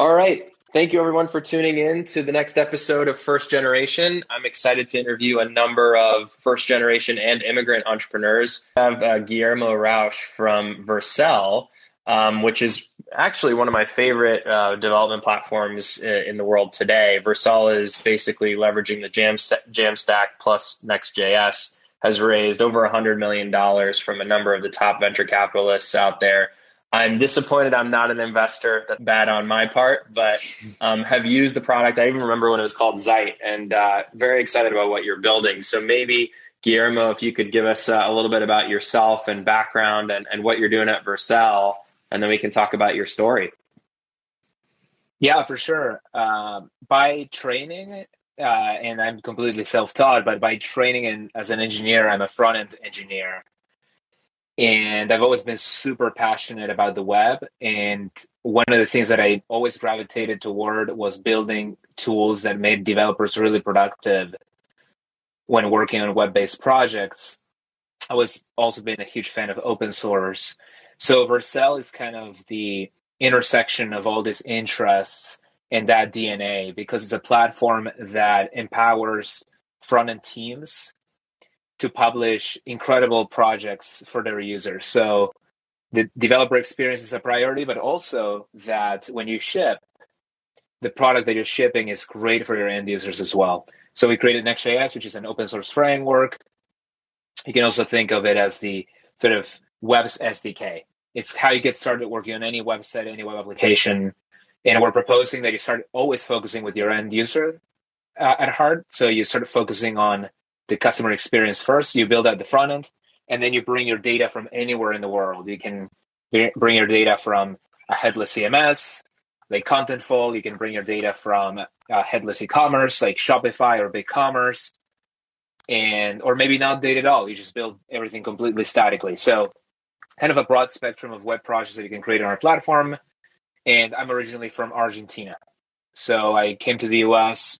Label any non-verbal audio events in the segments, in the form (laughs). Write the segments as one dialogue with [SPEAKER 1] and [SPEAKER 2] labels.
[SPEAKER 1] All right. Thank you, everyone, for tuning in to the next episode of First Generation. I'm excited to interview a number of first generation and immigrant entrepreneurs. I have uh, Guillermo Rauch from Vercel, um, which is actually one of my favorite uh, development platforms in the world today. Vercel is basically leveraging the Jam, Jamstack plus Next.js, has raised over $100 million from a number of the top venture capitalists out there I'm disappointed I'm not an investor. That's bad on my part, but um, have used the product. I even remember when it was called Zeit and uh, very excited about what you're building. So maybe, Guillermo, if you could give us uh, a little bit about yourself and background and, and what you're doing at Vercel, and then we can talk about your story.
[SPEAKER 2] Yeah, for sure. Uh, by training, uh, and I'm completely self taught, but by training in, as an engineer, I'm a front end engineer and I've always been super passionate about the web. And one of the things that I always gravitated toward was building tools that made developers really productive when working on web based projects. I was also been a huge fan of open source. So Vercel is kind of the intersection of all these interests and that DNA because it's a platform that empowers front end teams to publish incredible projects for their users. So the developer experience is a priority, but also that when you ship, the product that you're shipping is great for your end users as well. So we created Next.js, which is an open source framework. You can also think of it as the sort of web's SDK. It's how you get started working on any website, any web application. And we're proposing that you start always focusing with your end user uh, at heart. So you start focusing on the customer experience first. You build out the front end, and then you bring your data from anywhere in the world. You can bring your data from a headless CMS like Contentful. You can bring your data from uh, headless e-commerce like Shopify or BigCommerce, and or maybe not data at all. You just build everything completely statically. So, kind of a broad spectrum of web projects that you can create on our platform. And I'm originally from Argentina, so I came to the US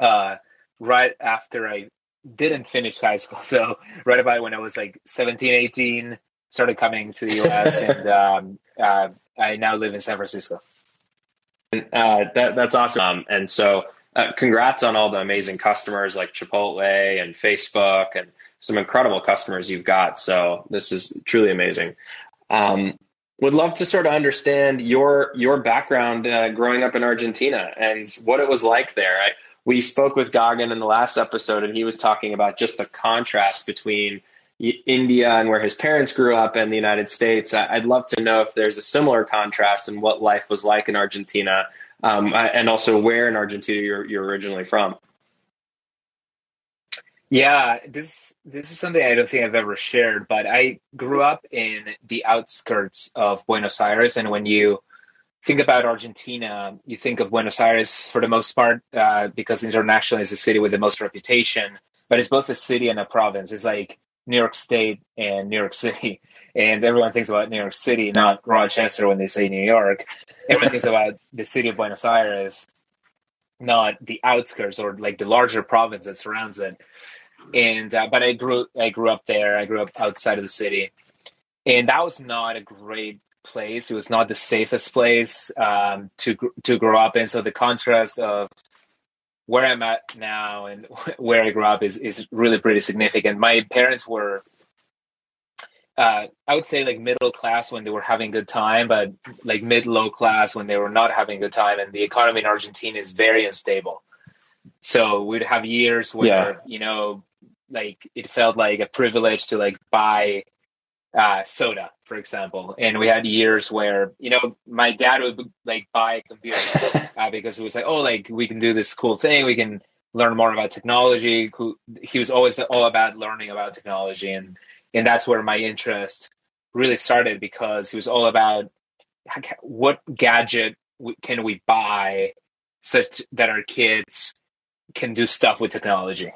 [SPEAKER 2] uh, right after I didn't finish high school. (laughs) So right about when I was like 17, 18, started coming to the US (laughs) and um, uh, I now live in San Francisco.
[SPEAKER 1] Uh, that, that's awesome. Um, and so uh, congrats on all the amazing customers like Chipotle and Facebook and some incredible customers you've got. So this is truly amazing. Um, would love to sort of understand your your background uh, growing up in Argentina and what it was like there. I, we spoke with Gagan in the last episode, and he was talking about just the contrast between India and where his parents grew up and the United States. I'd love to know if there's a similar contrast in what life was like in Argentina, um, and also where in Argentina you're, you're originally from.
[SPEAKER 2] Yeah, this this is something I don't think I've ever shared, but I grew up in the outskirts of Buenos Aires, and when you think about Argentina, you think of Buenos Aires for the most part, uh, because internationally is the city with the most reputation, but it's both a city and a province. It's like New York State and New York (laughs) City. And everyone thinks about New York City, not Rochester when they say New York. Everyone thinks about the city of Buenos Aires, not the outskirts or like the larger province that surrounds it. And uh, but I grew I grew up there. I grew up outside of the city, and that was not a great place. It was not the safest place um, to to grow up in. So the contrast of where I'm at now and (laughs) where I grew up is is really pretty significant. My parents were, uh, I would say, like middle class when they were having good time, but like mid low class when they were not having good time. And the economy in Argentina is very unstable. So we'd have years where yeah. you know, like it felt like a privilege to like buy uh, soda, for example. And we had years where, you know, my dad would like buy a computer (laughs) uh, because it was like, oh, like we can do this cool thing. We can learn more about technology. He was always all about learning about technology. And, and that's where my interest really started because he was all about what gadget can we buy such that our kids can do stuff with technology.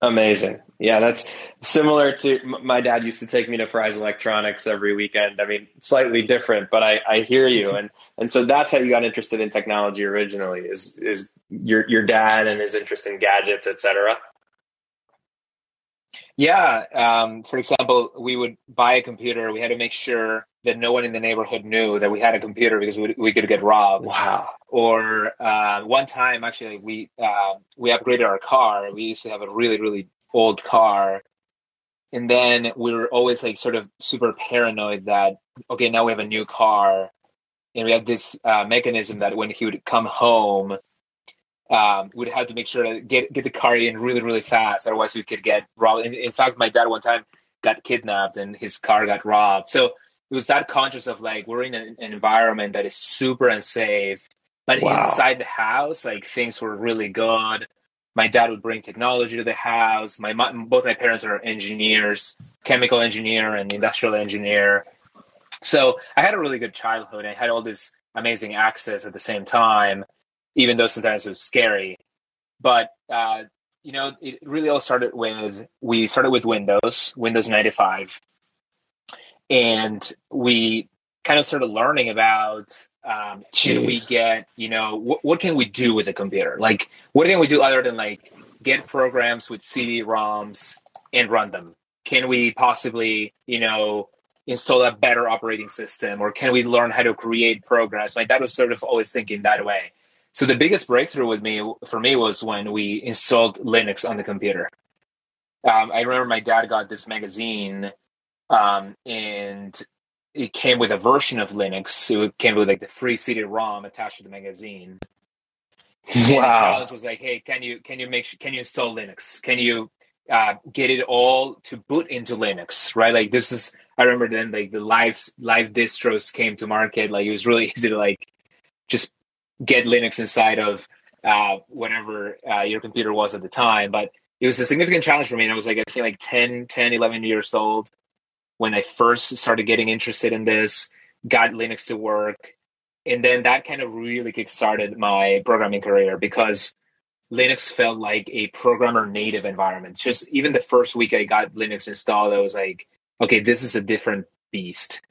[SPEAKER 1] Amazing. Yeah, that's similar to my dad used to take me to Fry's Electronics every weekend. I mean, slightly different, but I, I hear you. (laughs) And and so that's how you got interested in technology originally is is your your dad and his interest in gadgets, etc.
[SPEAKER 2] Yeah. Um, for example, we would buy a computer. We had to make sure that no one in the neighborhood knew that we had a computer because we, we could get robbed.
[SPEAKER 1] Wow.
[SPEAKER 2] Or uh, one time, actually, we uh, we upgraded our car. We used to have a really really old car, and then we were always like sort of super paranoid that okay, now we have a new car, and we had this uh, mechanism that when he would come home, um, we'd have to make sure to get get the car in really really fast, otherwise we could get robbed. In, in fact, my dad one time got kidnapped and his car got robbed. So it was that conscious of like we're in an, an environment that is super unsafe but wow. inside the house like things were really good. My dad would bring technology to the house. My both my parents are engineers chemical engineer and industrial engineer. So i had a really good childhood. I had all this amazing access at the same time even though sometimes it was scary. But uh, you know it really all started with we started with windows windows 95 and we kind of started learning about um, can we get you know what, what can we do with a computer? Like what can we do other than like get programs with cd-roms and run them? Can we possibly you know install a better operating system or can we learn how to create programs? My dad was sort of always thinking that way. So the biggest breakthrough with me for me was when we installed linux on the computer. Um, i remember my dad got this magazine um, and it came with a version of Linux. It came with like the free CD-ROM attached to the magazine. Wow. And the challenge was like, hey, can you can you make can you install Linux? Can you uh, get it all to boot into Linux? Right? Like this is I remember then like the live live distros came to market. Like it was really (laughs) easy to like just get Linux inside of uh, whatever uh, your computer was at the time. But it was a significant challenge for me. And I was like, I think like 10, 10, 11 years old when I first started getting interested in this, got Linux to work. And then that kind of really kickstarted my programming career because Linux felt like a programmer native environment. Just even the first week I got Linux installed, I was like, okay, this is a different beast.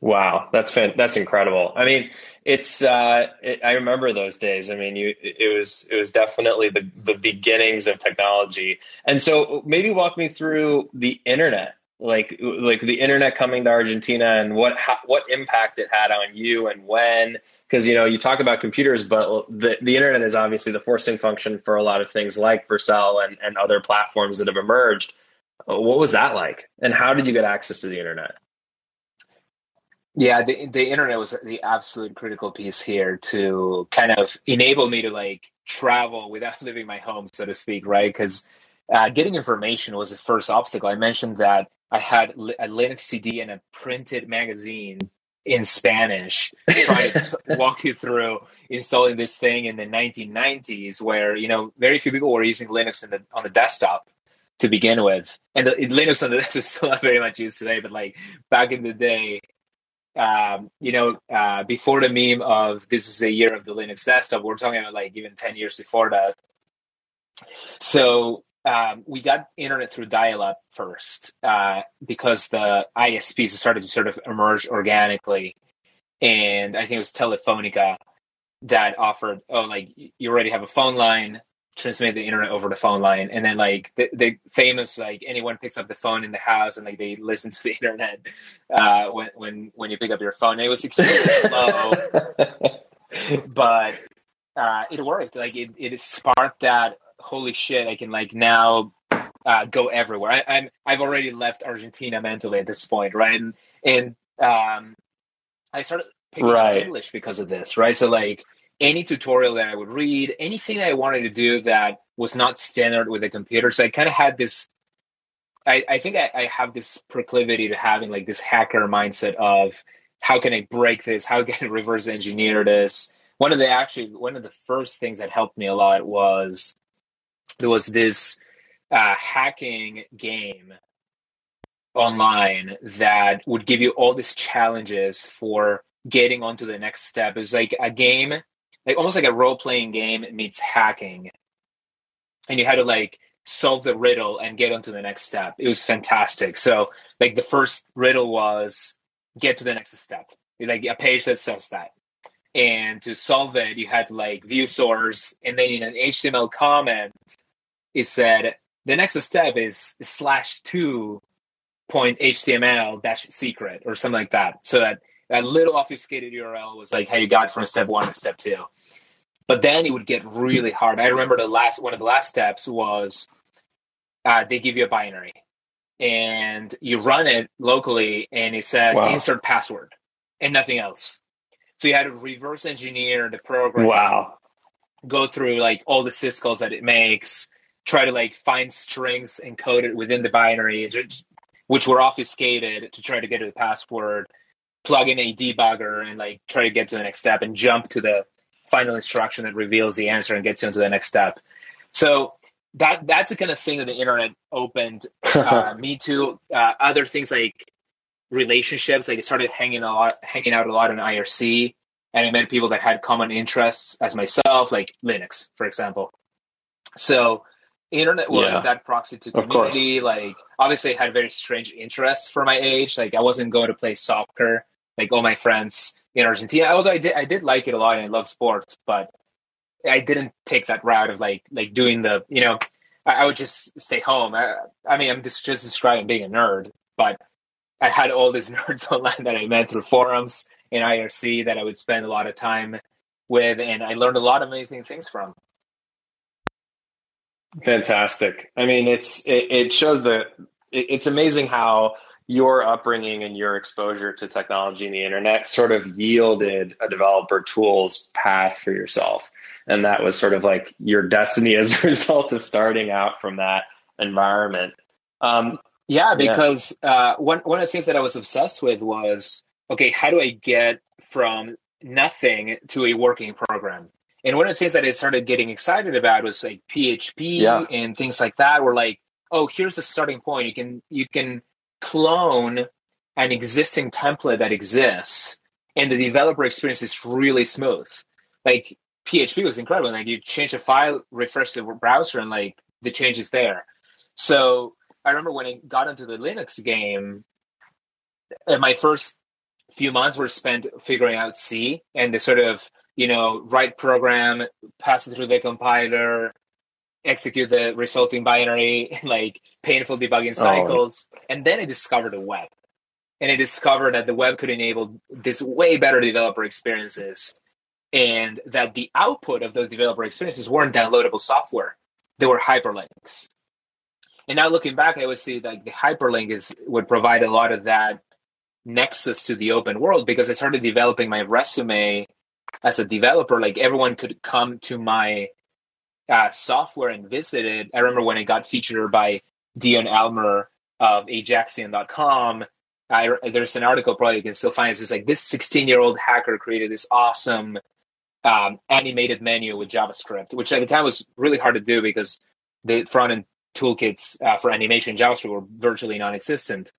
[SPEAKER 1] Wow, that's fan- that's incredible. I mean, it's uh, it, I remember those days. I mean, you it was it was definitely the the beginnings of technology. And so maybe walk me through the internet, like like the internet coming to Argentina and what how, what impact it had on you and when. Because you know you talk about computers, but the the internet is obviously the forcing function for a lot of things like Vercel and and other platforms that have emerged. What was that like, and how did you get access to the internet?
[SPEAKER 2] Yeah, the the internet was the absolute critical piece here to kind of enable me to like travel without (laughs) leaving my home, so to speak, right? Because uh, getting information was the first obstacle. I mentioned that I had a Linux CD and a printed magazine in Spanish, trying to (laughs) walk you through installing this thing in the 1990s, where you know very few people were using Linux in the on the desktop to begin with, and the, Linux on the (laughs) desktop is still not very much used today. But like back in the day, um, you know, uh, before the meme of this is a year of the Linux desktop, we're talking about like even 10 years before that. So um, we got internet through dial-up first uh, because the ISPs started to sort of emerge organically, and I think it was Telefonica that offered, oh, like you already have a phone line, transmit the internet over the phone line. And then like the, the famous like anyone picks up the phone in the house and like they listen to the (laughs) internet uh, when when when you pick up your phone. It was extremely (laughs) slow but uh, it worked. Like it, it sparked that holy shit i can like now uh, go everywhere. I, i'm i've already left argentina mentally at this point right? And and um, i started picking right. up english because of this right? So like any tutorial that I would read, anything I wanted to do that was not standard with a computer. So I kind of had this. I, I think I, I, have this proclivity to having like this hacker mindset of how can I break this? How can I (laughs) reverse engineer this? One of the actually one of the first things that helped me a lot was there was this uh, hacking game online that would give you all these challenges for getting onto the next step. It was like a game like almost like a role playing game meets hacking, and you had to like solve the riddle and get on to the next step. It was fantastic. So like the first riddle was get to the next step. It's like a page that says that. And to solve it, you had to like view source, and then in an HTML comment, it said the next step is slash two point HTML dash secret or something like that. So that that little obfuscated URL was like how you got from step one to step two. But then it would get really hard. I remember the last one of the last steps was uh, they give you a binary and you run it locally and it says wow. insert password and nothing else. So you had to reverse engineer the program.
[SPEAKER 1] Wow.
[SPEAKER 2] Go through like all the syscalls that it makes, try to like find strings encoded within the binary, which were obfuscated to try to get to the password, plug in a debugger and like try to get to the next step and jump to the final instruction that reveals the answer and gets you into the next step. So that that's the kind of thing that the internet opened (laughs) uh, me to. Uh, other things like relationships, like I started hanging a lot, hanging out a lot in IRC, and I met people that had common interests as myself, like Linux, for example. So internet was yeah, that proxy to community. Like obviously, I had very strange interests for my age. Like I wasn't going to play soccer like all my friends in Argentina. Although I did, I did like it a lot and I love sports, but I didn't take that route of like like doing the you know I, I would just stay home. I, I mean, I'm just just describing being a nerd, but I had all these (laughs) nerds online that I met through forums and IRC that I would spend a lot of time with, and I learned a lot of amazing things from.
[SPEAKER 1] Fantastic. I mean, it's it, it shows that it, it's amazing how your upbringing and your exposure to technology and the internet sort of yielded a developer tools path for yourself. And that was sort of like your destiny (laughs) as a result of starting out from that environment.
[SPEAKER 2] Um, yeah, because yeah. Uh, one, one of the things that I was obsessed with was okay, how do I get from nothing to a working program? And one of the things that I started getting excited about was like PHP yeah. and things like that. Were like, oh, here's the starting point. You can you can clone an existing template that exists and the developer experience is really smooth. Like PHP was incredible. Like you change a file, refresh the browser, and like the change is there. So I remember when I got into the Linux game, uh, my first few months were spent figuring out C and the sort of you know write program, pass it through the compiler, execute the resulting binary, (laughs) like painful debugging oh. cycles. Oh. And then I discovered the web. And I discovered that the web could enable this way better developer experiences. And that the output of those developer experiences weren't downloadable software. They were hyperlinks. And now looking back, I would say that the hyperlink is would provide a lot of that nexus to the open world because I started developing my resume as a developer. Like everyone could come to my uh, software and visited. I remember when it got featured by Dion Almaer of Ajaxian.com. I, there's an article probably you can still find. It's like this 16 year old hacker created this awesome um, animated menu with JavaScript, which at the time was really hard to do because the front end toolkits uh, for animation JavaScript were virtually non-existent.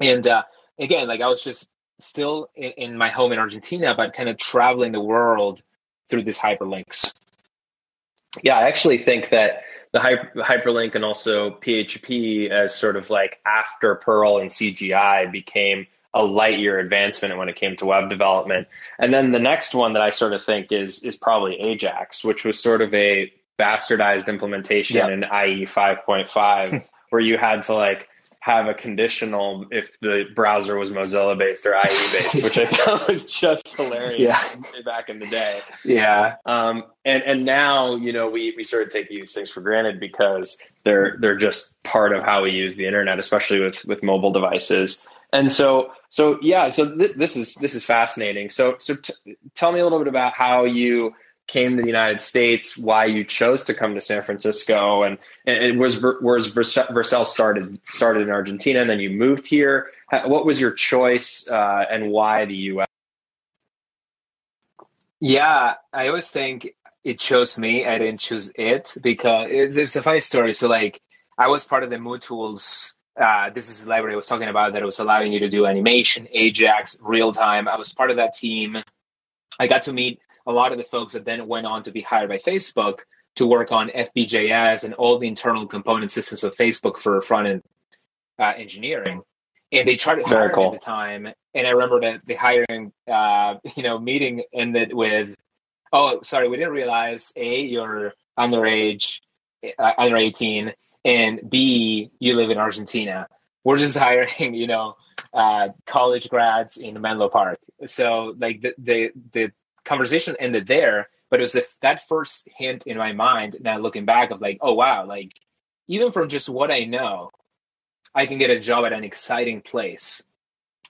[SPEAKER 2] And uh, again, like I was just still in, in my home in Argentina, but kind of traveling the world through these hyperlinks.
[SPEAKER 1] Yeah, I actually think that the hyperlink and also PHP as sort of like after Perl and CGI became a light year advancement when it came to web development. And then the next one that I sort of think is is probably Ajax, which was sort of a bastardized implementation in IE 5.5 (laughs) where you had to like have a conditional if the browser was Mozilla based or IE based, which I (laughs) thought was just hilarious yeah. back in the day.
[SPEAKER 2] Yeah.
[SPEAKER 1] Um, and and now you know we we sort of take these things for granted because they're they're just part of how we use the internet, especially with with mobile devices. And so so yeah, so th- this is this is fascinating. So so t- tell me a little bit about how you came to the United States, why you chose to come to San Francisco, and, and was was Vercel started started in Argentina, and then you moved here. What was your choice, uh, and why the U.S.?
[SPEAKER 2] Yeah, I always think it chose me. I didn't choose it because it's, it's a funny story. So, like, I was part of the MooTools. Uh, this is the library I was talking about that was allowing you to do animation, Ajax, real time. I was part of that team. I got to meet a lot of the folks that then went on to be hired by Facebook to work on FBJS and all the internal component systems of Facebook for front end uh, engineering. And they tried to hire cool. at the time. And I remember that the hiring, uh, (laughs) you know, meeting ended with, "Oh, sorry, we didn't realize a you're underage, uh, under eighteen, and b you live in Argentina." we're just (laughs) hiring, you know, uh, college grads in Menlo Park. So like the, the, the conversation ended there, but it was if that first hint in my mind, now looking back of like, oh wow, like even from just what I know, I can get a job at an exciting place.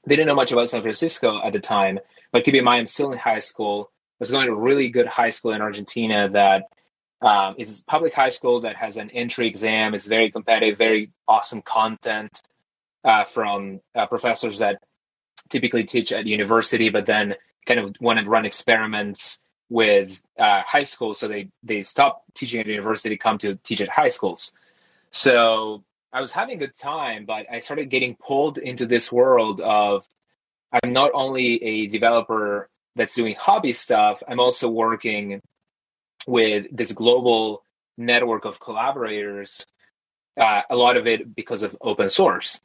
[SPEAKER 2] They didn't know much about San Francisco at the time, but keep in mind, I'm still in high school. I was going to a really good high school in Argentina that um, is public high school that has an entry exam. It's very competitive, very awesome content uh, from uh, professors that typically teach at university, but then kind of want to run experiments with uh, high school. So they they stop teaching at university, come to teach at high schools. So I was having a good time, but I started getting pulled into this world of I'm not only a developer that's doing hobby stuff, I'm also working with this global network of collaborators, uh, a lot of it because of open source.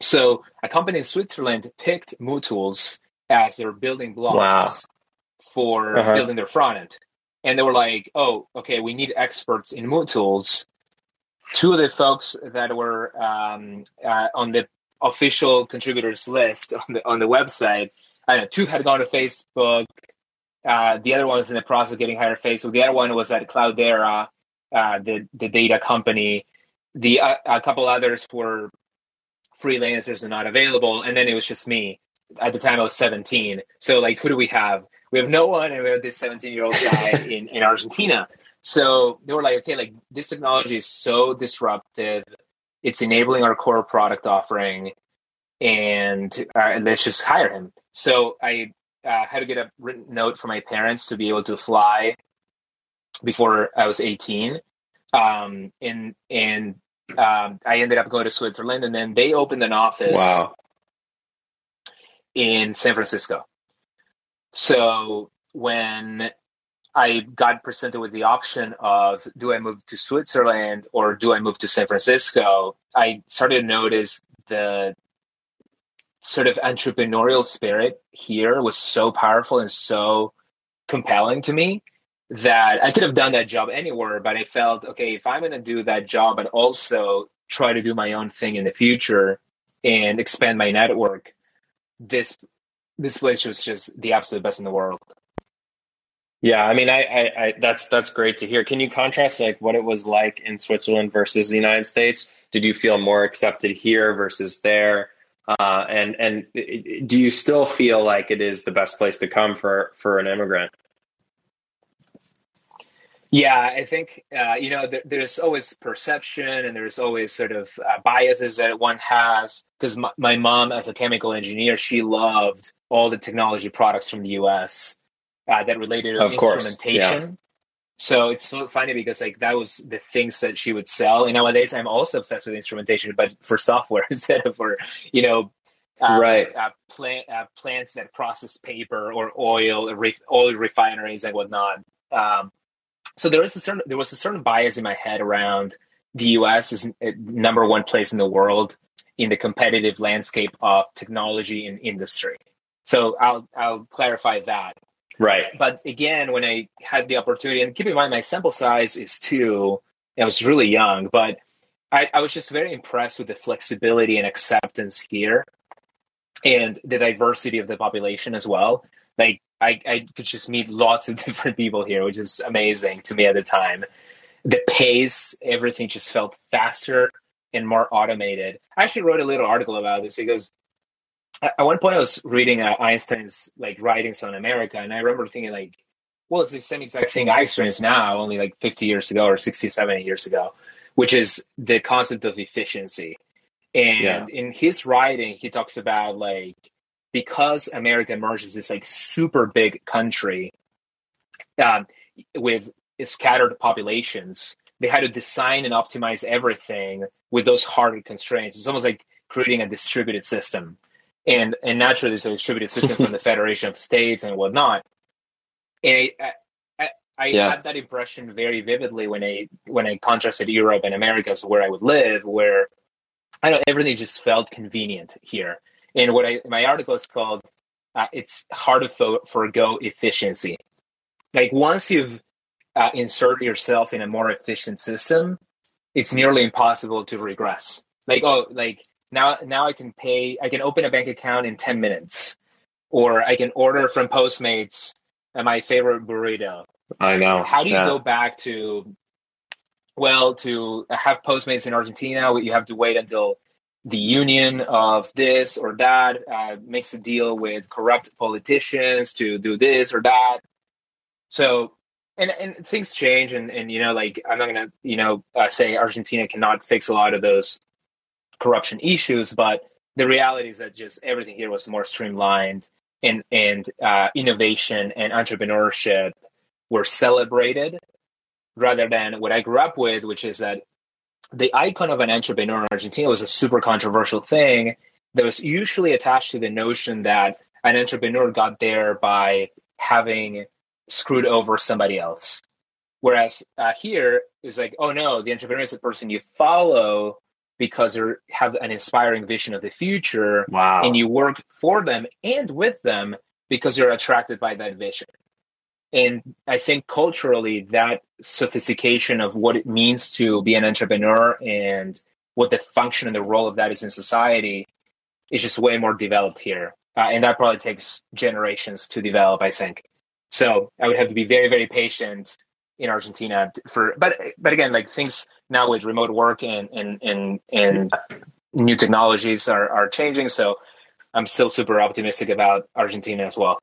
[SPEAKER 2] So a company in Switzerland picked MooTools as their building blocks wow. for uh-huh. building their front end. And they were like, oh, okay, we need experts in MooTools. Two of the folks that were um, uh, on the official contributors list on the on the website, I know two had gone to Facebook. Uh, the other one was in the process of getting hired at Facebook. The other one was at Cloudera, uh, the the data company. The uh, a couple others were freelancers and not available, and then it was just me. At the time, I was 17. So, like, who do we have? We have no one, and we have this 17 year old guy (laughs) in in Argentina. So they were like, okay, like this technology is so disruptive. It's enabling our core product offering, and uh, let's just hire him. So I uh, had to get a written note from my parents to be able to fly before I was 18. Um, and and um, I ended up going to Switzerland, and then they opened an office
[SPEAKER 1] wow.
[SPEAKER 2] In San Francisco. So when I got presented with the option of do I move to Switzerland or do I move to San Francisco, I started to notice the sort of entrepreneurial spirit here was so powerful and so compelling to me that I could have done that job anywhere, but I felt okay, if I'm going to do that job and also try to do my own thing in the future and expand my network, this this place was just the absolute best in the world.
[SPEAKER 1] Yeah, I mean, I, I, I, that's that's great to hear. Can you contrast like what it was like in Switzerland versus the United States? Did you feel more accepted here versus there? Uh, and and do you still feel like it is the best place to come for for an immigrant?
[SPEAKER 2] Yeah, I think uh, you know there, there's always perception and there's always sort of uh, biases that one has. Because my, my, mom, as a chemical engineer, she loved all the technology products from the U.S. Uh, that related to
[SPEAKER 1] of instrumentation. Yeah.
[SPEAKER 2] So it's so funny because like that was the things that she would sell. And nowadays, I'm also obsessed with instrumentation, but for software (laughs) instead of for you know
[SPEAKER 1] uh, right
[SPEAKER 2] uh, plant, uh, plants that process paper or oil, oil refineries and whatnot. Um, so there was a certain there was a certain bias in my head around the U.S. is uh, number one place in the world in the competitive landscape of technology and industry. So I'll I'll clarify that.
[SPEAKER 1] Right.
[SPEAKER 2] But again, when I had the opportunity, and keep in mind my sample size is two, I was really young, but I, I was just very impressed with the flexibility and acceptance here and the diversity of the population as well. Like I, I could just meet lots of (laughs) different people here, which is amazing to me at the time. The pace, everything just felt faster and more automated. I actually wrote a little article about this because at one point I was reading uh, Einstein's like writings on America, and I remember thinking like, well, it's the same exact thing I experienced now, only like 50 years ago or 60, 70 years ago, which is the concept of efficiency. And yeah. in his writing, he talks about like because America emerges this like super big country um, with scattered populations, they had to design and optimize everything with those harder constraints. It's almost like creating a distributed system. And and naturally, there's a distributed system from the (laughs) Federation of States and whatnot. And I, I, I yeah. had that impression very vividly when I when I contrasted Europe and America, so where I would live, where I know everything just felt convenient here. And what I my article is called uh, "It's Hard to for, Forgo Efficiency." Like once you've uh, inserted yourself in a more efficient system, it's nearly impossible to regress. Like oh, like now now I can pay I can open a bank account in 10 minutes or I can order from Postmates my favorite burrito.
[SPEAKER 1] I know.
[SPEAKER 2] How do you yeah. go back to well to have Postmates in Argentina? You have to wait until the union of this or that uh, makes a deal with corrupt politicians to do this or that. So, and and things change, and and you know, like I'm not gonna you know uh, say Argentina cannot fix a lot of those corruption issues, but the reality is that just everything here was more streamlined, and and uh, innovation and entrepreneurship were celebrated rather than what I grew up with, which is that the icon of an entrepreneur in Argentina was a super controversial thing that was usually attached to the notion that an entrepreneur got there by having screwed over somebody else. Whereas uh, here is like, oh no, the entrepreneur is the person you follow because they have an inspiring vision of the future.
[SPEAKER 1] Wow.
[SPEAKER 2] And you work for them and with them because you're attracted by that vision. And I think culturally, that sophistication of what it means to be an entrepreneur and what the function and the role of that is in society is just way more developed here. Uh, and that probably takes generations to develop, I think. So I would have to be very, very patient in Argentina for, but, but again, like things now with remote work and, and, and, and new technologies are, are changing. So I'm still super optimistic about Argentina as well.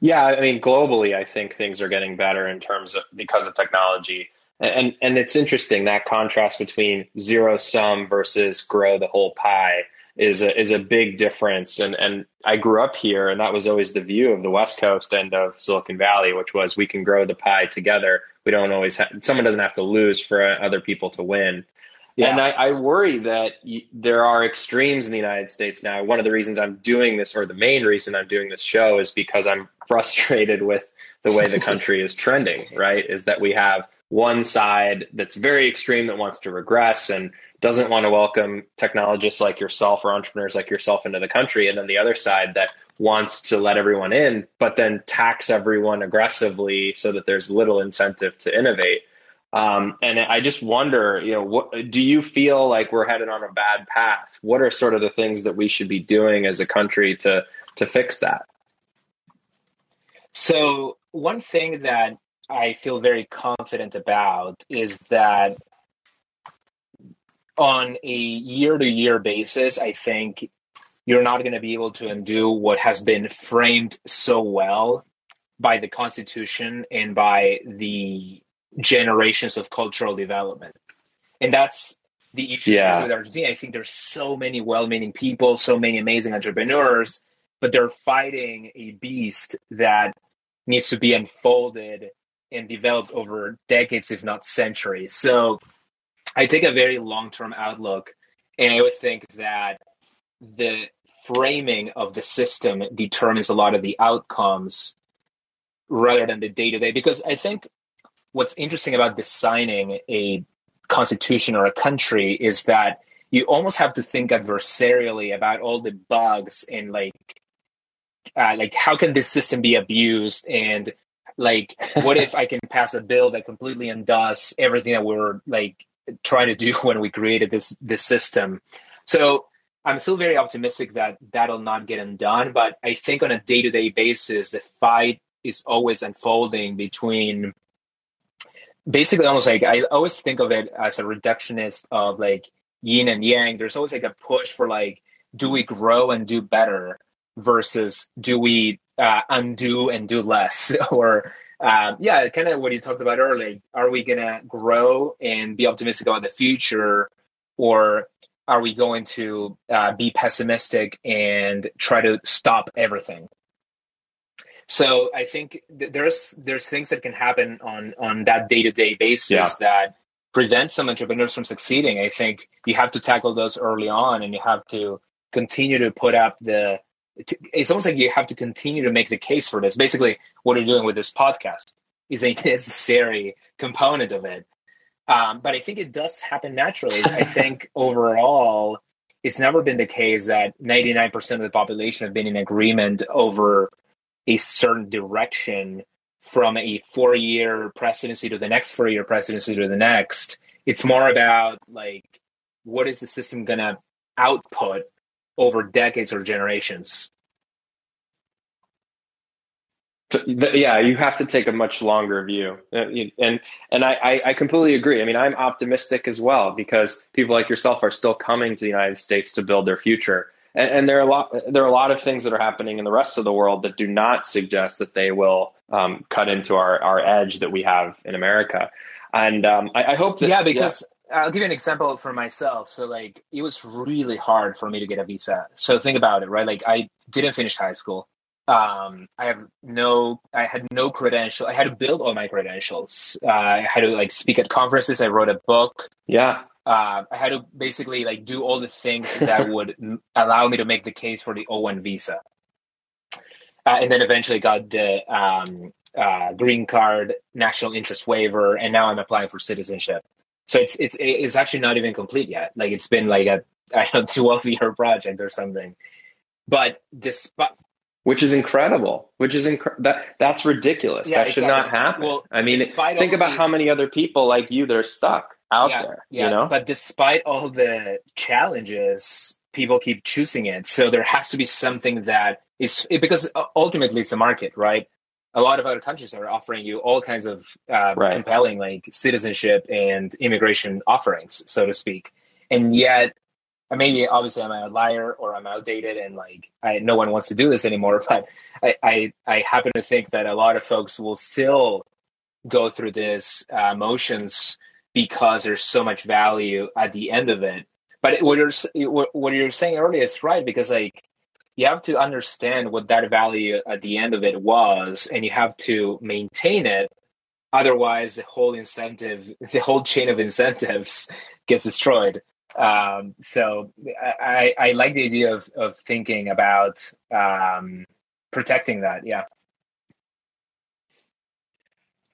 [SPEAKER 1] Yeah, I mean, globally, I think things are getting better in terms of because of technology. And and it's interesting that contrast between zero sum versus grow the whole pie is a, is a big difference. And and I grew up here, and that was always the view of the West Coast and of Silicon Valley, which was we can grow the pie together. We don't always have someone doesn't have to lose for uh, other people to win. Yeah. And I, I worry that y- there are extremes in the United States now. One of the reasons I'm doing this, or the main reason I'm doing this show, is because I'm (laughs) frustrated with the way the country is trending, right? Is that we have one side that's very extreme that wants to regress and doesn't want to welcome technologists like yourself or entrepreneurs like yourself into the country. And then the other side that wants to let everyone in, but then tax everyone aggressively so that there's little incentive to innovate. Um, and I just wonder, you know, what do you feel like we're headed on a bad path? What are sort of the things that we should be doing as a country to to fix that?
[SPEAKER 2] So one thing that I feel very confident about is that on a year to year basis, I think you're not going to be able to undo what has been framed so well by the Constitution and by the generations of cultural development. And that's the issue yeah. with Argentina. I think there's so many well-meaning people, so many amazing entrepreneurs, but they're fighting a beast that needs to be unfolded and developed over decades, if not centuries. So I take a very long-term outlook, and I always think that the framing of the system determines a lot of the outcomes rather than the day-to-day. Because I think what's interesting about designing a constitution or a country is that you almost have to think adversarially about all the bugs and like uh, like how can this system be abused? And like what if i can pass a bill that completely undoes everything that we are like trying to do (laughs) when we created this this system? So i'm still very optimistic that that'll not get undone but i think on a day-to-day basis the fight is always unfolding between basically almost like I always think of it as a reductionist of like yin and yang. There's always like a push for like, do we grow and do better versus do we uh, undo and do less? (laughs) or um, yeah, kind of what you talked about earlier. Are we gonna grow and be optimistic about the future, or are we going to uh, be pessimistic and try to stop everything? So I think th- there's there's things that can happen on on that day to day basis yeah. that prevent some entrepreneurs from succeeding. I think you have to tackle those early on, and you have to continue to put up the. It's almost like you have to continue to make the case for this. Basically, what you're doing with this podcast is a (laughs) necessary component of it. Um, but I think it does happen naturally. I (laughs) think overall, it's never been the case that 99% of the population have been in agreement over a certain direction from a four year presidency to the next four year presidency to the next It's more about like what is the system going to output over decades or generations.
[SPEAKER 1] Yeah, you have to take a much longer view, uh, and and I, I completely agree. I mean, I'm optimistic as well because people like yourself are still coming to the United States to build their future, and, and there are a lot there are a lot of things that are happening in the rest of the world that do not suggest that they will um, cut into our our edge that we have in America, and um, I, I, hope that
[SPEAKER 2] yeah, because I'll give you an example for myself. So like it was really hard for me to get a visa. So think about it, right? Like I didn't finish high school. Um, I have no, I had no credential. I had to build all my credentials. Uh, I had to like speak at conferences. I wrote a book.
[SPEAKER 1] Yeah.
[SPEAKER 2] Uh, I had to basically like do all the things that (laughs) would allow me to make the case for the O1 visa. Uh, and then eventually got the um, uh, green card, national interest waiver, and now I'm applying for citizenship. So it's it's it's actually not even complete yet. Like it's been like a I don't know (laughs) twelve year project or something. But despite
[SPEAKER 1] which is incredible. Which is inc- that that's ridiculous. Yeah, that should exactly. not happen. Well, I mean, think about the, how many other people like you that are stuck out
[SPEAKER 2] yeah,
[SPEAKER 1] there.
[SPEAKER 2] Yeah,
[SPEAKER 1] you know.
[SPEAKER 2] But despite all the challenges, people keep choosing it. So there has to be something that is because ultimately it's a market, right? a lot of other countries are offering you all kinds of uh, right. compelling like citizenship and immigration offerings, so to speak. And yet, maybe obviously I'm a liar or I'm outdated and like I, no one wants to do this anymore. (laughs) But I, I, I happen to think that a lot of folks will still go through this uh, motions because there's so much value at the end of it. But what you're what you're saying earlier is right because like you have to understand what that value at the end of it was and you have to maintain it. Otherwise the whole incentive (laughs) the whole chain of incentives (laughs) gets destroyed. Um, so I, I like the idea of, of thinking about um, protecting that yeah.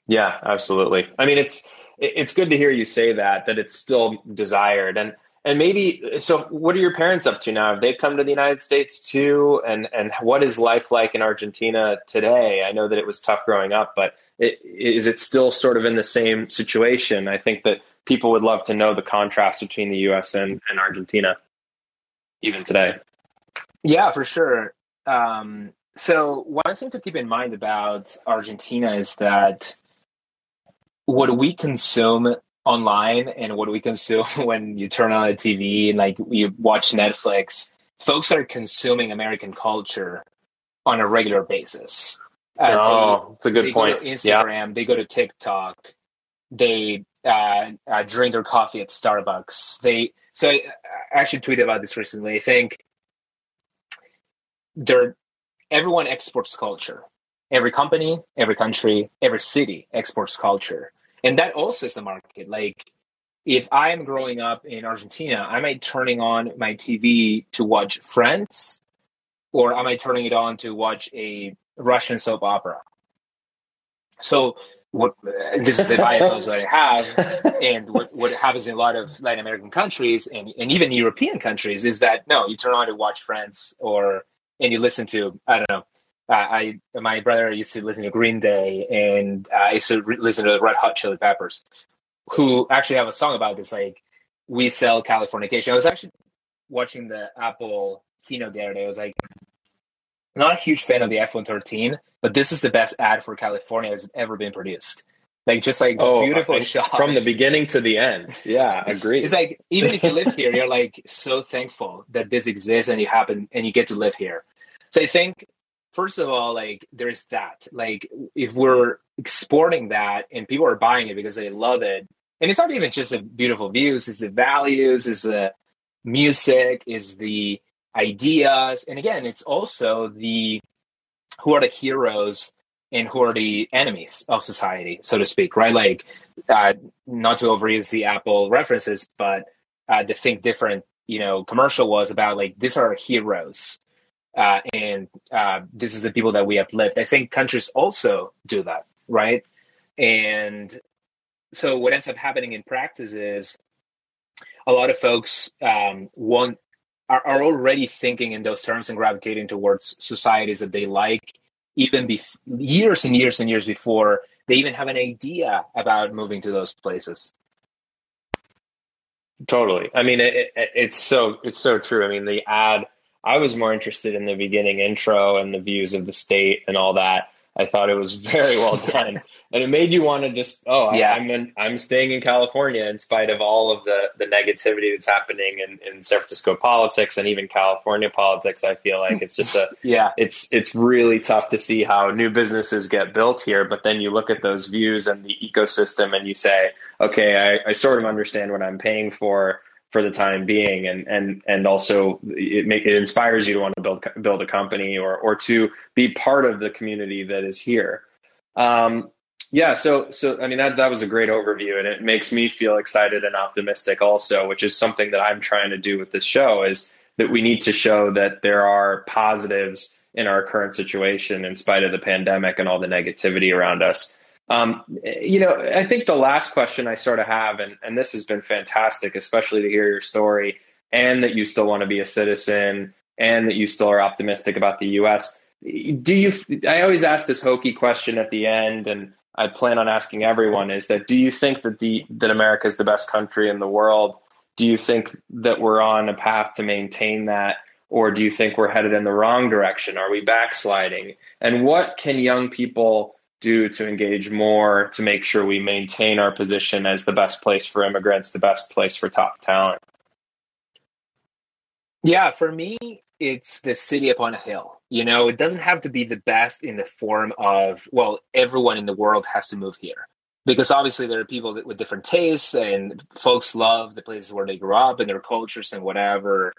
[SPEAKER 1] Yeah absolutely. I mean it's it's good to hear you say that that it's still desired. And and maybe so what are your parents up to now? Have they come to the united states too? And and what is life like in argentina today? I know that it was tough growing up but it, is it still sort of in the same situation? I think that people would love to know the contrast between the us and, and argentina even today.
[SPEAKER 2] Yeah for sure. Um, so one thing to keep in mind about argentina is that what we consume online and what we consume (laughs) when you turn on the TV and like you watch Netflix, folks are consuming American culture on a regular basis.
[SPEAKER 1] Uh, oh, it's a good
[SPEAKER 2] they
[SPEAKER 1] point.
[SPEAKER 2] Go to Instagram, yeah. they go to TikTok, they uh, uh, drink their coffee at Starbucks. They so I actually tweeted about this recently. I think they're everyone exports culture. Every company, every country, every city exports culture. And that also is a market. Like if i'm growing up in argentina am i might turning on my tv to watch friends? Or am i turning it on to watch a russian soap opera? So what uh, this is the bias also I have, (laughs) and what, what happens in a lot of Latin American countries and, and even European countries is that no, you turn on to watch Friends or and you listen to I don't know uh, I my brother used to listen to Green Day, and uh, I used to re- listen to the Red Hot Chili Peppers, who actually have a song about this, like "We Sell Californication." I was actually watching the Apple keynote the other day. I was like, not a huge fan of the iPhone 13, but this is the best ad for California that's ever been produced. Like just like oh, beautiful shot
[SPEAKER 1] from the beginning to the end. Yeah, (laughs) agree.
[SPEAKER 2] it's like even if you live here, you're like so thankful that this exists and you happen and you get to live here. So I think first of all, like there's that. Like if we're exporting that and people are buying it because they love it, and it's not even just the beautiful views, it's the values, it's the music, is the ideas, and again, it's also the who are the heroes and who are the enemies of society, so to speak, right? Like, uh, not to overuse the Apple references, but uh, the Think Different, you know, commercial was about like these are heroes uh, and uh, this is the people that we uplift. I think countries also do that, right? And so what ends up happening in practice is a lot of folks um, want are, are already thinking in those terms and gravitating towards societies that they like, even bef- years and years and years before they even have an idea about moving to those places.
[SPEAKER 1] Totally. I mean, it, it, it's so it's so true. I mean, the ad. I was more interested in the beginning intro and the views of the state and all that. I thought it was (laughs) very well done, and it made you want to just oh yeah. I, am in, I'm staying in California in spite of all of the the negativity that's happening in, in San Francisco politics and even California politics. I feel like it's just a (laughs)
[SPEAKER 2] yeah
[SPEAKER 1] it's it's really tough to see how new businesses get built here, but then you look at those views and the ecosystem and you say okay I, I sort of understand what I'm paying for for the time being. And and and also it make it inspires you to want to build build a company or or to be part of the community that is here. Um, yeah so so i mean that that was a great overview and it makes me feel excited and optimistic also which is something that i'm trying to do with this show is that we need to show that there are positives in our current situation in spite of the pandemic and all the negativity around us um, you know, I think the last question I sort of have, and, and this has been fantastic, especially to hear your story and that you still want to be a citizen and that you still are optimistic about the U.S. Do you? I always ask this hokey question at the end, and I plan on asking everyone: is that do you think that the that America is the best country in the world? Do you think that we're on a path to maintain that, or do you think we're headed in the wrong direction? Are we backsliding? And what can young people do to engage more to make sure we maintain our position as the best place for immigrants, the best place for top talent?
[SPEAKER 2] Yeah, for me, it's the city upon a hill. You know, it doesn't have to be the best in the form of, well, everyone in the world has to move here. Because obviously there are people with different tastes and folks love the places where they grew up and their cultures and whatever.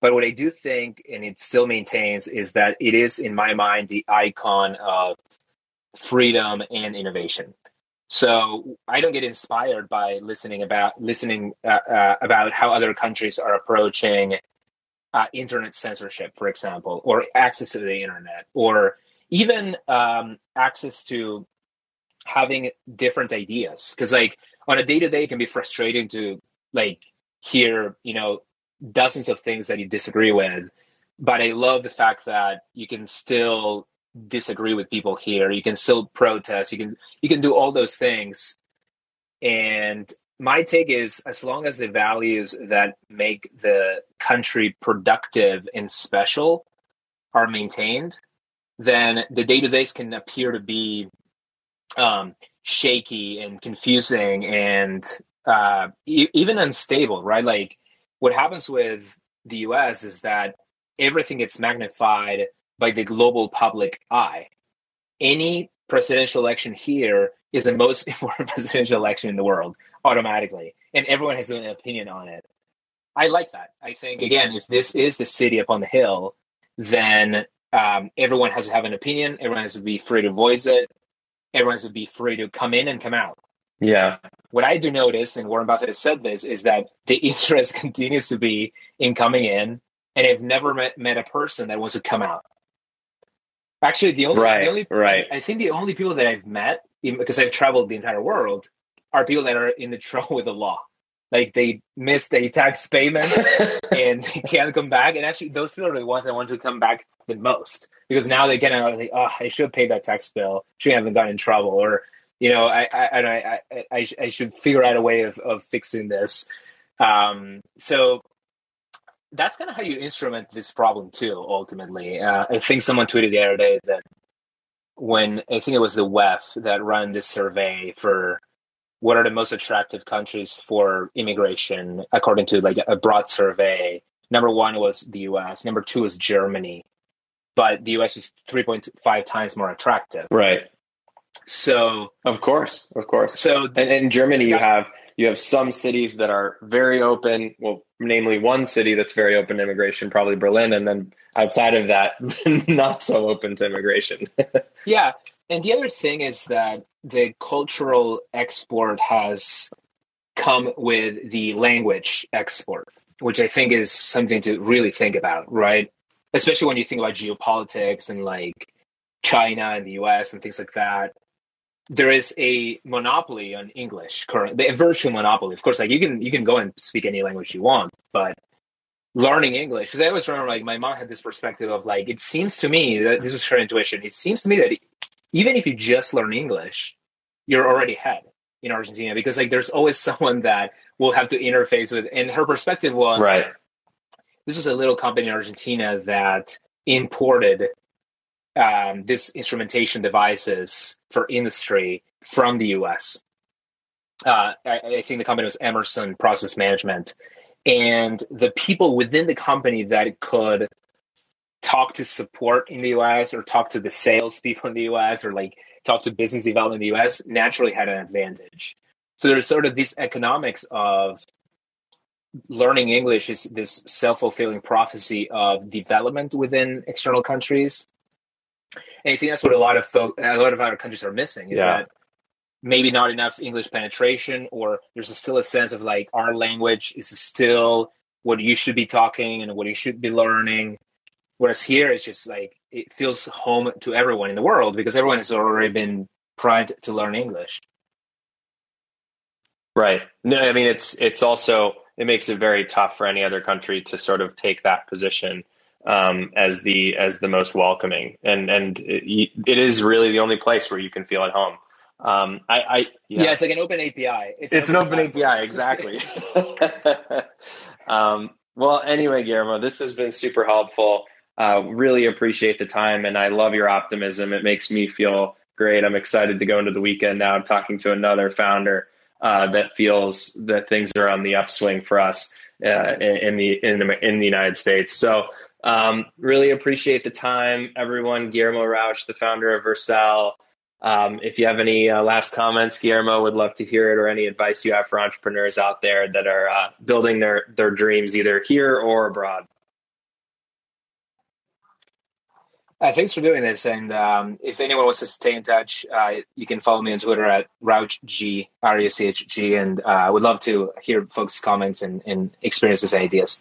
[SPEAKER 2] But what I do think, and it still maintains, is that it is, in my mind, the icon of freedom and innovation. So I don't get inspired by listening about listening uh, uh, about how other countries are approaching uh, internet censorship, for example, or access to the internet, or even um, access to having different ideas. Because like on a day to day, it can be frustrating to like hear you know dozens of things that you disagree with. But I love the fact that you can still disagree with people here. You can still protest. You can you can do all those things. And my take is as long as the values that make the country productive and special are maintained, then the days can appear to be um, shaky and confusing and uh, e- even unstable, right? Like what happens with the US is that everything gets magnified by the global public eye. Any presidential election here is the most (laughs) important presidential election in the world automatically, and everyone has an opinion on it. I like that. I think again, if this is the city upon the hill, then um, everyone has to have an opinion. Everyone has to be free to voice it. Everyone has to be free to come in and come out.
[SPEAKER 1] Yeah.
[SPEAKER 2] What I do notice, and Warren Buffett has said this, is that the (laughs) interest continues to be in coming in, and I've never met, met a person that wants to come out. Actually, the only,
[SPEAKER 1] right,
[SPEAKER 2] the only
[SPEAKER 1] right.
[SPEAKER 2] I think the only people that I've met, because I've traveled the entire world, are people that are in the trouble with the law. Like they missed a tax payment (laughs) and they can't come back. And actually, those people are the ones that want to come back the most because now they get out like, oh, I should pay that tax bill. Should have gotten in trouble, or you know, I I I I, I, I should figure out a way of of fixing this. Um, so that's kind of how you instrument this problem too. Ultimately, uh, I think someone tweeted the other day that when I think it was the WEF that ran this survey for what are the most attractive countries for immigration according to like a broad survey. Number one was the U.S. Number two is Germany, but the U.S. is three point five times more attractive.
[SPEAKER 1] Right.
[SPEAKER 2] So
[SPEAKER 1] of course, of course.
[SPEAKER 2] So
[SPEAKER 1] and in Germany, you have you have some cities that are very open. Well, namely one city that's very open to immigration, probably Berlin, and then outside of that, (laughs) not so open to immigration. (laughs)
[SPEAKER 2] yeah, and the other thing is that the cultural export has come with the language export, which I think is something to really think about, right? Especially when you think about geopolitics and like China and the US and things like that there is a monopoly on English currently, a virtual monopoly. Of course, like you can you can go and speak any language you want, but learning English because I always remember like my mom had this perspective of like it seems to me that this was her intuition. It seems to me that even if you just learn English, you're already ahead in Argentina because like there's always (laughs) someone that will have to interface with. And her perspective was
[SPEAKER 1] right.
[SPEAKER 2] This was a little company in Argentina that imported um, this instrumentation devices for industry from the U.S. Uh, I, I think the company was Emerson Process Management, and the people within the company that could talk to support in the US or talk to the sales people in the US or like talk to business development in the US naturally had an advantage. So there's sort of this economics of learning English is this self-fulfilling prophecy of development within external countries. And I think that's what a lot of folk, a lot of other countries are missing is yeah. that maybe not enough English penetration, or there's still a sense of like our language is still what you should be talking and what you should be learning. Whereas here, it's just like it feels home to everyone in the world because everyone has already been primed to learn English.
[SPEAKER 1] Right. No, I mean it's it's also it makes it very tough for any other country to sort of take that position um, as the as the most welcoming, and and it, it is really the only place where you can feel at home. Um, I, I
[SPEAKER 2] yeah. yeah. it's like an open API.
[SPEAKER 1] It's, it's an open, open API, (laughs) exactly. (laughs) um, well, anyway, Guillermo, this has been super helpful. Uh, really appreciate the time, and I love your optimism. It makes me feel great. I'm excited to go into the weekend now, I'm talking to another founder uh, that feels that things are on the upswing for us uh, in, the in the in the United States. So. Um, really appreciate the time, everyone. Guillermo Rauch, the founder of Vercel. Um, if you have any uh, last comments, Guillermo would love to hear it, or any advice you have for entrepreneurs out there that are uh, building their their dreams either here or abroad.
[SPEAKER 2] Uh, thanks for doing this. And um, if anyone wants to stay in touch, uh, you can follow me on Twitter at RauchG, R-U-C-H-G, and uh, I would love to hear folks' comments and, and experiences and ideas.